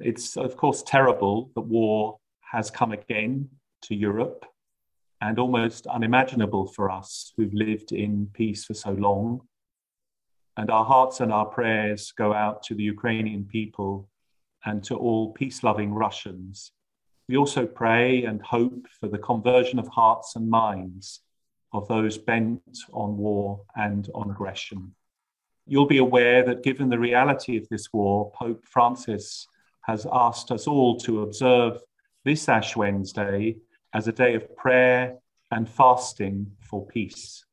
It's, of course, terrible that war has come again to Europe and almost unimaginable for us who've lived in peace for so long. And our hearts and our prayers go out to the Ukrainian people and to all peace loving Russians. We also pray and hope for the conversion of hearts and minds of those bent on war and on aggression. You'll be aware that given the reality of this war, Pope Francis has asked us all to observe this Ash Wednesday as a day of prayer and fasting for peace.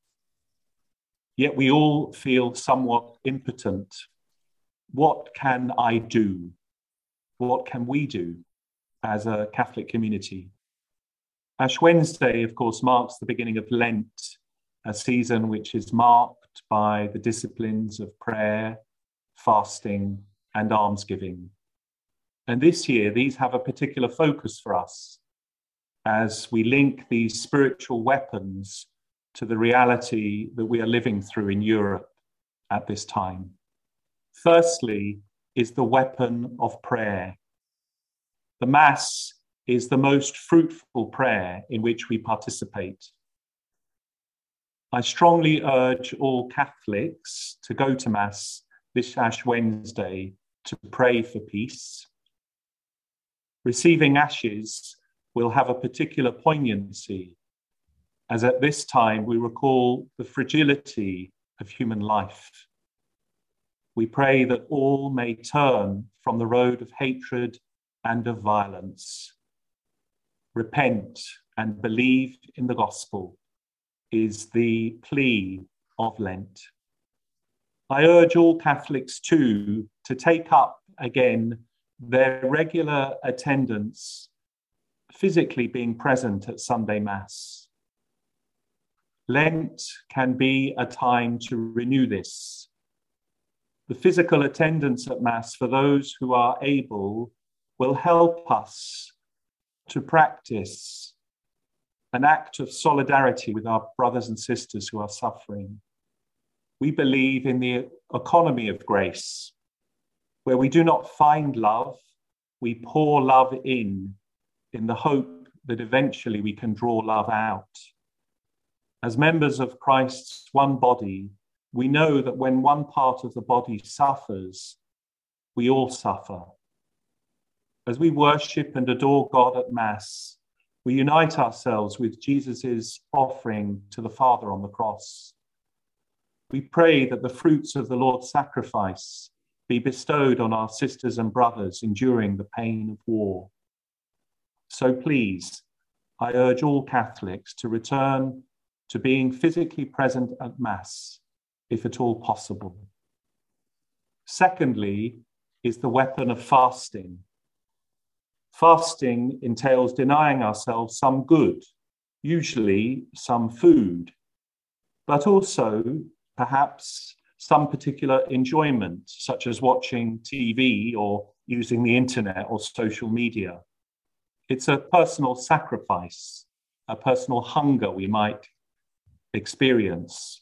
Yet we all feel somewhat impotent. What can I do? What can we do as a Catholic community? Ash Wednesday, of course, marks the beginning of Lent, a season which is marked by the disciplines of prayer, fasting, and almsgiving. And this year, these have a particular focus for us as we link these spiritual weapons to the reality that we are living through in Europe at this time. Firstly, is the weapon of prayer. The Mass is the most fruitful prayer in which we participate. I strongly urge all Catholics to go to Mass this Ash Wednesday to pray for peace. Receiving ashes will have a particular poignancy, as at this time we recall the fragility of human life. We pray that all may turn from the road of hatred and of violence repent and believe in the gospel is the plea of Lent. I urge all Catholics too to take up again their regular attendance, physically being present at Sunday Mass. Lent can be a time to renew this. The physical attendance at Mass for those who are able will help us to practice an act of solidarity with our brothers and sisters who are suffering. We believe in the economy of grace, where we do not find love, we pour love in, in the hope that eventually we can draw love out. As members of Christ's one body, we know that when one part of the body suffers, we all suffer. As we worship and adore God at Mass, we unite ourselves with Jesus' offering to the Father on the cross. We pray that the fruits of the Lord's sacrifice be bestowed on our sisters and brothers enduring the pain of war. So please, I urge all Catholics to return to being physically present at Mass, if at all possible. Secondly, is the weapon of fasting. Fasting entails denying ourselves some good, usually some food, but also perhaps some particular enjoyment, such as watching TV or using the internet or social media. It's a personal sacrifice, a personal hunger we might experience,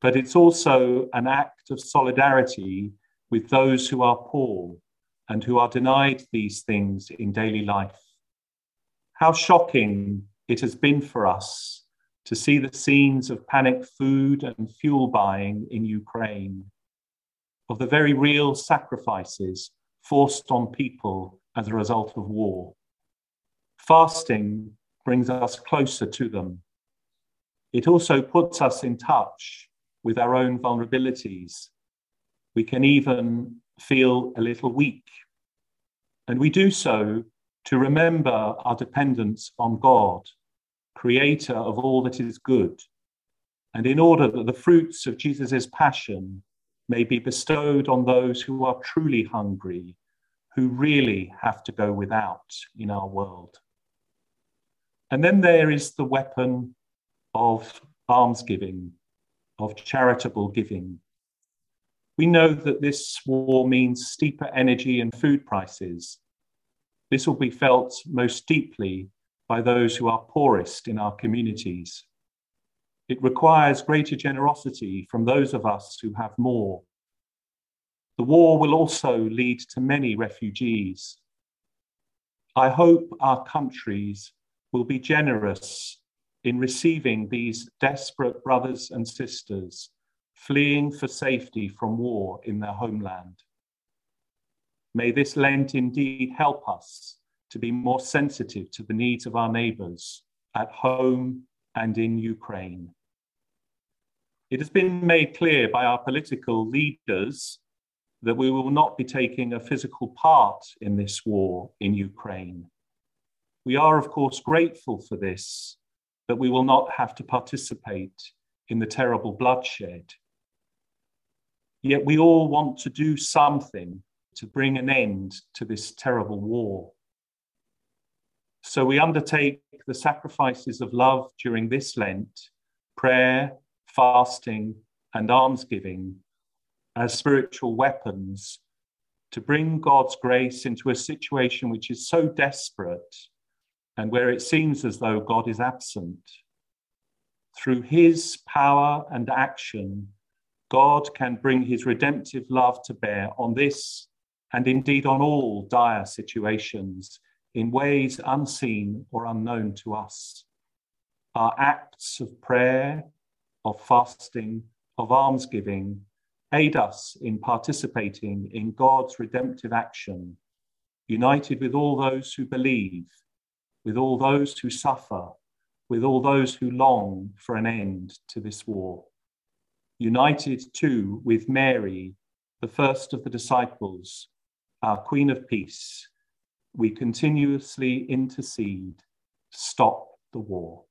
but it's also an act of solidarity with those who are poor and who are denied these things in daily life. How shocking it has been for us to see the scenes of panic food and fuel buying in Ukraine, of the very real sacrifices forced on people as a result of war. Fasting brings us closer to them. It also puts us in touch with our own vulnerabilities. We can even feel a little weak. And we do so to remember our dependence on God, creator of all that is good, and in order that the fruits of Jesus' passion may be bestowed on those who are truly hungry, who really have to go without in our world. And then there is the weapon of almsgiving, of charitable giving. We know that this war means steeper energy and food prices. This will be felt most deeply by those who are poorest in our communities. It requires greater generosity from those of us who have more. The war will also lead to many refugees, I hope our countries will be generous in receiving these desperate brothers and sisters fleeing for safety from war in their homeland. May this Lent indeed help us to be more sensitive to the needs of our neighbours at home and in Ukraine. It has been made clear by our political leaders that we will not be taking a physical part in this war in Ukraine. We are, of course, grateful for this, that we will not have to participate in the terrible bloodshed. Yet we all want to do something to bring an end to this terrible war. So we undertake the sacrifices of love during this Lent, prayer, fasting, and almsgiving as spiritual weapons to bring God's grace into a situation which is so desperate and where it seems as though God is absent. Through his power and action, God can bring his redemptive love to bear on this and indeed on all dire situations in ways unseen or unknown to us. Our acts of prayer, of fasting, of almsgiving aid us in participating in God's redemptive action, united with all those who believe, with all those who suffer, with all those who long for an end to this war. United too with Mary, the first of the disciples, our Queen of Peace, we continuously intercede, stop the war.